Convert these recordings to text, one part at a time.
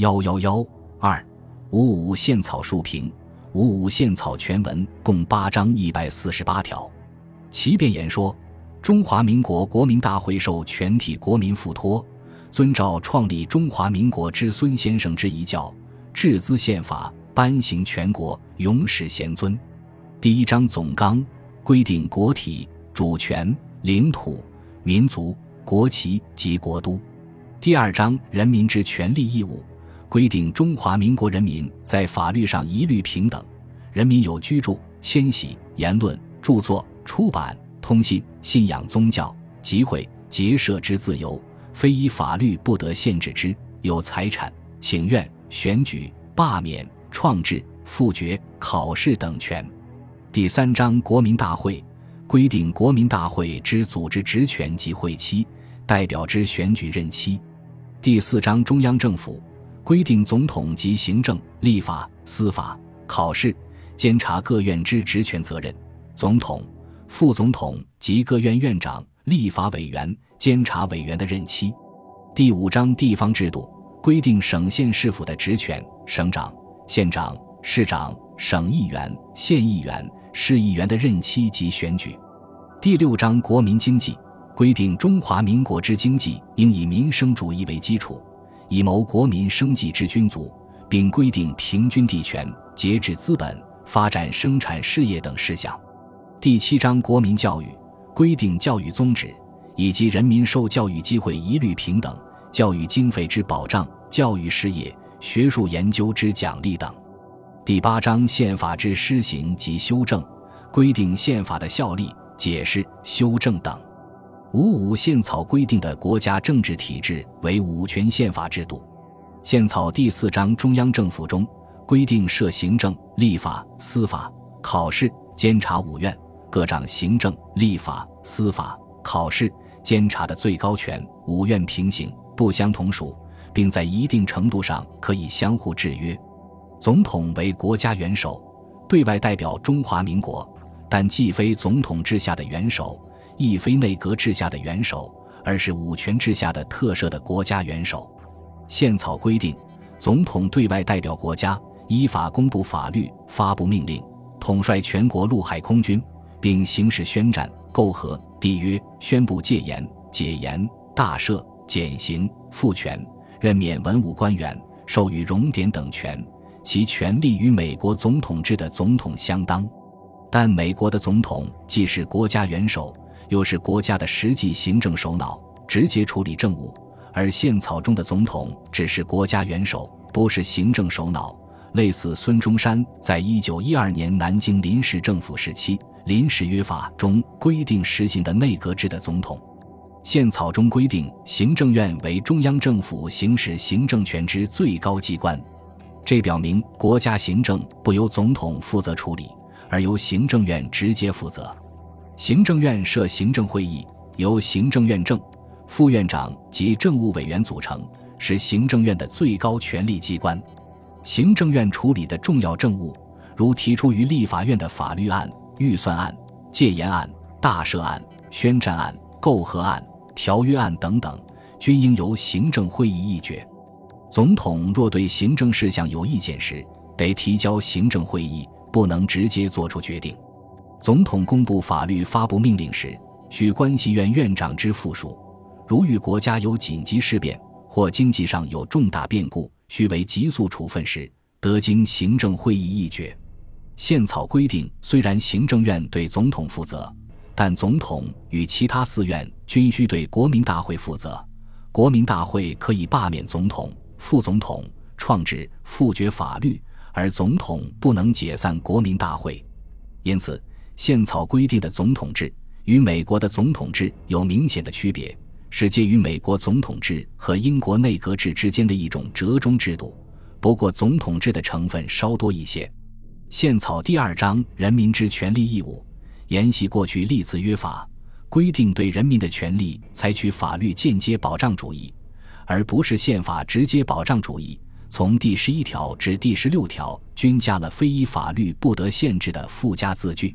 幺幺幺二五五宪草述评五五宪草全文共八章一百四十八条。其辩言说：中华民国国民大会受全体国民付托，遵照创立中华民国之孙先生之遗教，制资宪法，颁行全国，永始贤尊。第一章总纲规定国体、主权、领土、民族、国旗及国都。第二章人民之权利义务规定中华民国人民在法律上一律平等，人民有居住、迁徙、言论、著作、出版、通信、信仰宗教、集会、结社之自由，非依法律不得限制之；有财产、请愿、选举、罢免、创制、复决、考试等权。第三章国民大会规定国民大会之组织职权及会期、代表之选举任期。第四章中央政府。规定总统及行政、立法、司法、考试、监察各院之职权责任；总统、副总统及各院院长、立法委员、监察委员的任期。第五章地方制度规定省县市府的职权，省长、县长、市长、省议员、县议员、市议员的任期及选举。第六章国民经济规定中华民国之经济应以民生主义为基础。以谋国民生计之君祖，并规定平均地权、节制资本、发展生产事业等事项。第七章国民教育规定教育宗旨以及人民受教育机会一律平等、教育经费之保障、教育事业、学术研究之奖励等。第八章宪法之施行及修正规定宪法的效力、解释、修正等。五五宪草规定的国家政治体制为五权宪法制度。宪草第四章中央政府中规定设行政、立法、司法、考试、监察五院，各掌行政、立法、司法、考试、监察的最高权，五院平行，不相同属，并在一定程度上可以相互制约。总统为国家元首，对外代表中华民国，但既非总统之下的元首。亦非内阁制下的元首，而是五权制下的特设的国家元首。宪草规定，总统对外代表国家，依法公布法律、发布命令，统帅全国陆海空军，并行使宣战、媾和、缔约、宣布戒严、解严、大赦、减刑、复权、任免文武官员、授予荣典等权，其权力与美国总统制的总统相当。但美国的总统既是国家元首。又是国家的实际行政首脑，直接处理政务；而宪草中的总统只是国家元首，不是行政首脑，类似孙中山在一九一二年南京临时政府时期临时约法中规定实行的内阁制的总统。宪草中规定，行政院为中央政府行使行政权之最高机关，这表明国家行政不由总统负责处理，而由行政院直接负责。行政院设行政会议，由行政院正、副院长及政务委员组成，是行政院的最高权力机关。行政院处理的重要政务，如提出于立法院的法律案、预算案、戒严案、大赦案、宣战案、媾和案、条约案等等，均应由行政会议议决。总统若对行政事项有意见时，得提交行政会议，不能直接作出决定。总统公布法律、发布命令时，需关系院院长之附属；如遇国家有紧急事变或经济上有重大变故，需为急速处分时，得经行政会议议决。宪草规定，虽然行政院对总统负责，但总统与其他四院均需对国民大会负责。国民大会可以罢免总统、副总统、创制、复决法律，而总统不能解散国民大会。因此。宪草规定的总统制与美国的总统制有明显的区别，是介于美国总统制和英国内阁制之间的一种折中制度。不过，总统制的成分稍多一些。宪草第二章人民之权利义务沿袭过去历次约法，规定对人民的权利采取法律间接保障主义，而不是宪法直接保障主义。从第十一条至第十六条均加了非依法律不得限制的附加字句。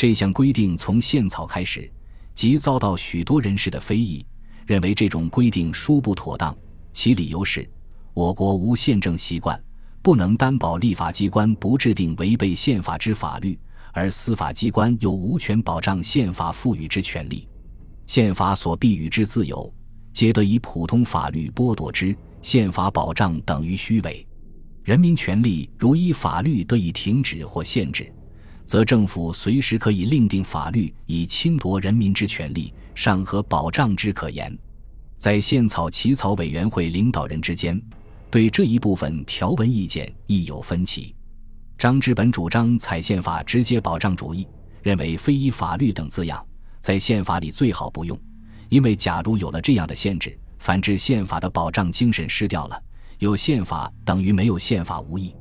这项规定从宪草开始，即遭到许多人士的非议，认为这种规定殊不妥当。其理由是，我国无宪政习惯，不能担保立法机关不制定违背宪法之法律，而司法机关又无权保障宪法赋予之权利。宪法所必予之自由，皆得以普通法律剥夺之。宪法保障等于虚伪。人民权利如依法律得以停止或限制，则政府随时可以另定法律以侵夺人民之权利，尚何保障之可言？在宪草起草委员会领导人之间，对这一部分条文意见亦有分歧。张之本主张采宪法直接保障主义，认为“非依法律”等字样在宪法里最好不用，因为假如有了这样的限制，反之宪法的保障精神失掉了。有宪法等于没有宪法无异，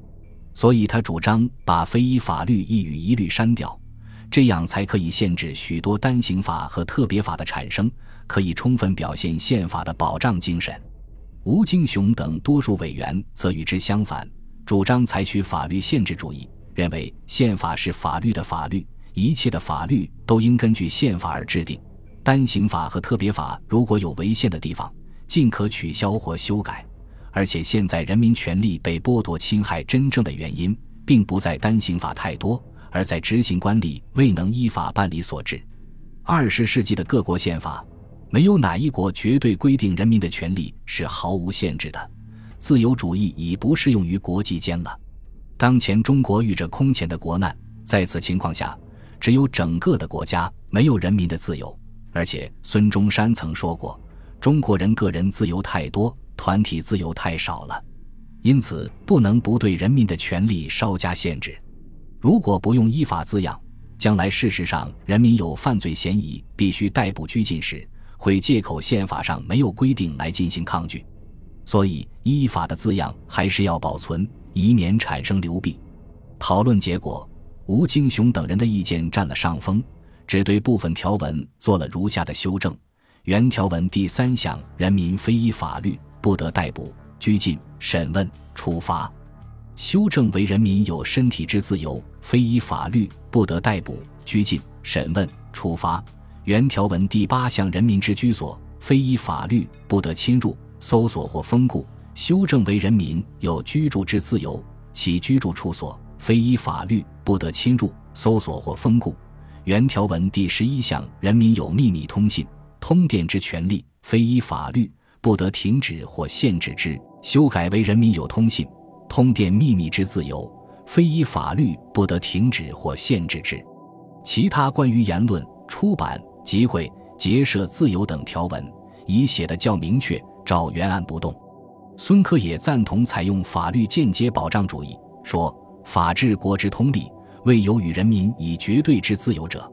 所以他主张把非依法律一语一律删掉，这样才可以限制许多单行法和特别法的产生，可以充分表现宪法的保障精神。吴京雄等多数委员则与之相反，主张采取法律限制主义，认为宪法是法律的法律，一切的法律都应根据宪法而制定，单行法和特别法如果有违宪的地方，尽可取消或修改。而且现在人民权利被剥夺侵害真正的原因，并不在单行法太多，而在执行官吏未能依法办理所致。二十世纪的各国宪法，没有哪一国绝对规定人民的权利是毫无限制的。自由主义已不适用于国际间了。当前中国遇着空前的国难，在此情况下，只有整个的国家没有人民的自由。而且孙中山曾说过：“中国人个人自由太多。”团体自由太少了，因此不能不对人民的权利稍加限制。如果不用依法字样，将来事实上人民有犯罪嫌疑必须逮捕拘禁时，会借口宪法上没有规定来进行抗拒。所以依法的字样还是要保存，以免产生流弊。讨论结果，吴京雄等人的意见占了上风，只对部分条文做了如下的修正：原条文第三项，人民非依法律。不得逮捕、拘禁、审问、处罚。修正为人民有身体之自由，非依法律不得逮捕、拘禁、审问、处罚。原条文第八项人民之居所，非依法律不得侵入、搜索或封固。修正为人民有居住之自由，其居住处所非依法律不得侵入、搜索或封固。原条文第十一项人民有秘密通信、通电之权利，非依法律。不得停止或限制之，修改为人民有通信、通电秘密之自由，非依法律不得停止或限制之。其他关于言论、出版、集会、结社自由等条文，已写得较明确，照原案不动。孙科也赞同采用法律间接保障主义，说：“法治国之通例，未有与人民以绝对之自由者。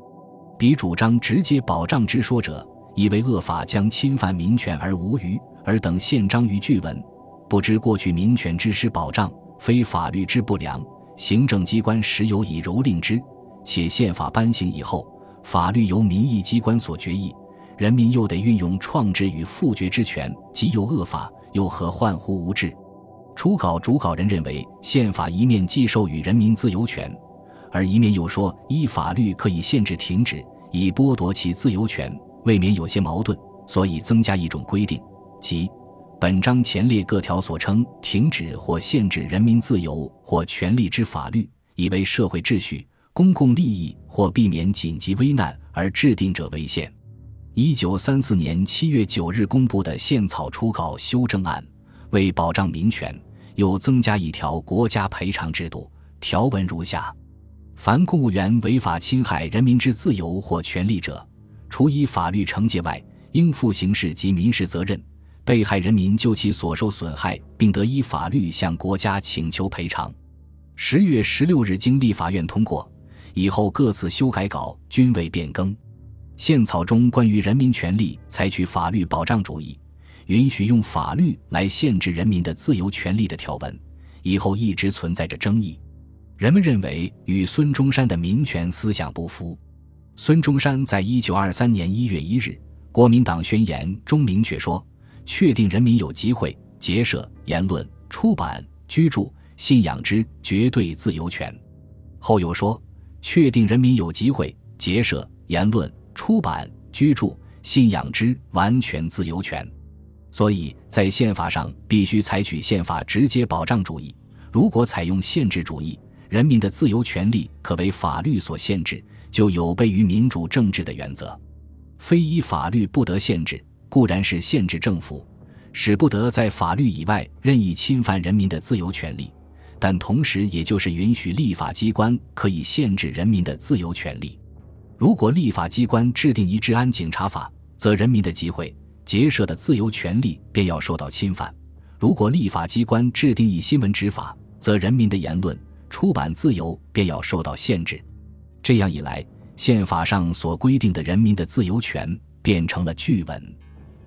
彼主张直接保障之说者。”以为恶法将侵犯民权而无虞，而等宪章于据文，不知过去民权之失保障，非法律之不良，行政机关时有以蹂躏之。且宪法颁行以后，法律由民意机关所决议，人民又得运用创制与复决之权，即有恶法，又何患乎无治？初稿主稿人认为，宪法一面既授予人民自由权，而一面又说依法律可以限制停止，以剥夺其自由权。未免有些矛盾，所以增加一种规定，即本章前列各条所称停止或限制人民自由或权利之法律，以为社会秩序、公共利益或避免紧急危难而制定者为限。一九三四年七月九日公布的宪草初稿修正案，为保障民权，又增加一条国家赔偿制度，条文如下：凡公务员违法侵害人民之自由或权利者，除依法律惩戒外，应负刑事及民事责任。被害人民就其所受损害，并得依法律向国家请求赔偿。十月十六日经立法院通过以后，各次修改稿均未变更。宪草中关于人民权利采取法律保障主义，允许用法律来限制人民的自由权利的条文，以后一直存在着争议。人们认为与孙中山的民权思想不符。孙中山在一九二三年一月一日国民党宣言中明确说：“确定人民有机会、结社、言论、出版、居住、信仰之绝对自由权。”后又说：“确定人民有机会、结社、言论、出版、居住、信仰之完全自由权。”所以在宪法上必须采取宪法直接保障主义。如果采用限制主义，人民的自由权利可为法律所限制，就有悖于民主政治的原则。非依法律不得限制，固然是限制政府，使不得在法律以外任意侵犯人民的自由权利，但同时也就是允许立法机关可以限制人民的自由权利。如果立法机关制定一治安警察法，则人民的集会、结社的自由权利便要受到侵犯；如果立法机关制定一新闻执法，则人民的言论、出版自由便要受到限制。这样一来，宪法上所规定的人民的自由权变成了剧文。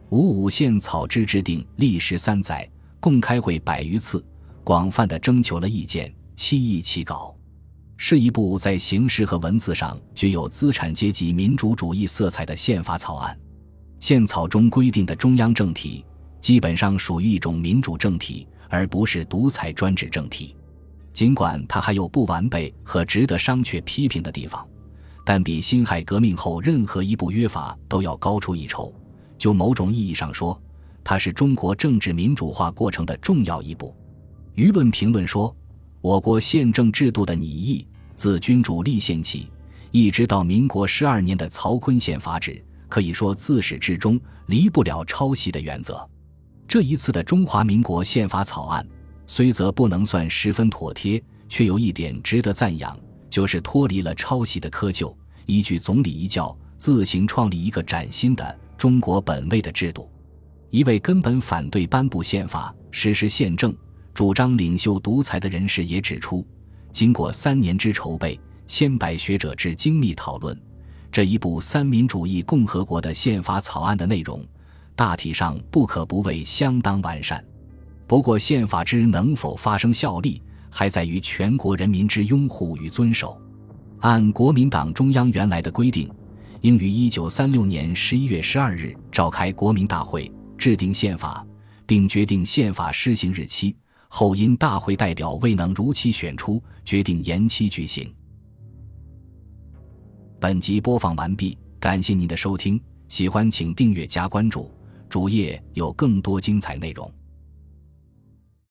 五五宪草之制定历时三载，共开会百余次，广泛的征求了意见，七议起稿。是一部在形式和文字上具有资产阶级民主主义色彩的宪法草案。宪草中规定的中央政体，基本上属于一种民主政体，而不是独裁专制政体。尽管它还有不完备和值得商榷批评的地方，但比辛亥革命后任何一部约法都要高出一筹。就某种意义上说，它是中国政治民主化过程的重要一步。舆论评论说，我国宪政制度的拟议，自君主立宪起，一直到民国十二年的曹锟宪法旨。可以说，自始至终离不了抄袭的原则。这一次的中华民国宪法草案，虽则不能算十分妥帖，却有一点值得赞扬，就是脱离了抄袭的窠臼，依据总理遗教，自行创立一个崭新的中国本位的制度。一位根本反对颁布宪法、实施宪政、主张领袖独裁的人士也指出，经过三年之筹备，千百学者之精密讨论。这一部三民主义共和国的宪法草案的内容，大体上不可不谓相当完善。不过，宪法之能否发生效力，还在于全国人民之拥护与遵守。按国民党中央原来的规定，应于一九三六年十一月十二日召开国民大会，制定宪法，并决定宪法施行日期。后因大会代表未能如期选出，决定延期举行。本集播放完毕，感谢您的收听，喜欢请订阅加关注，主页有更多精彩内容。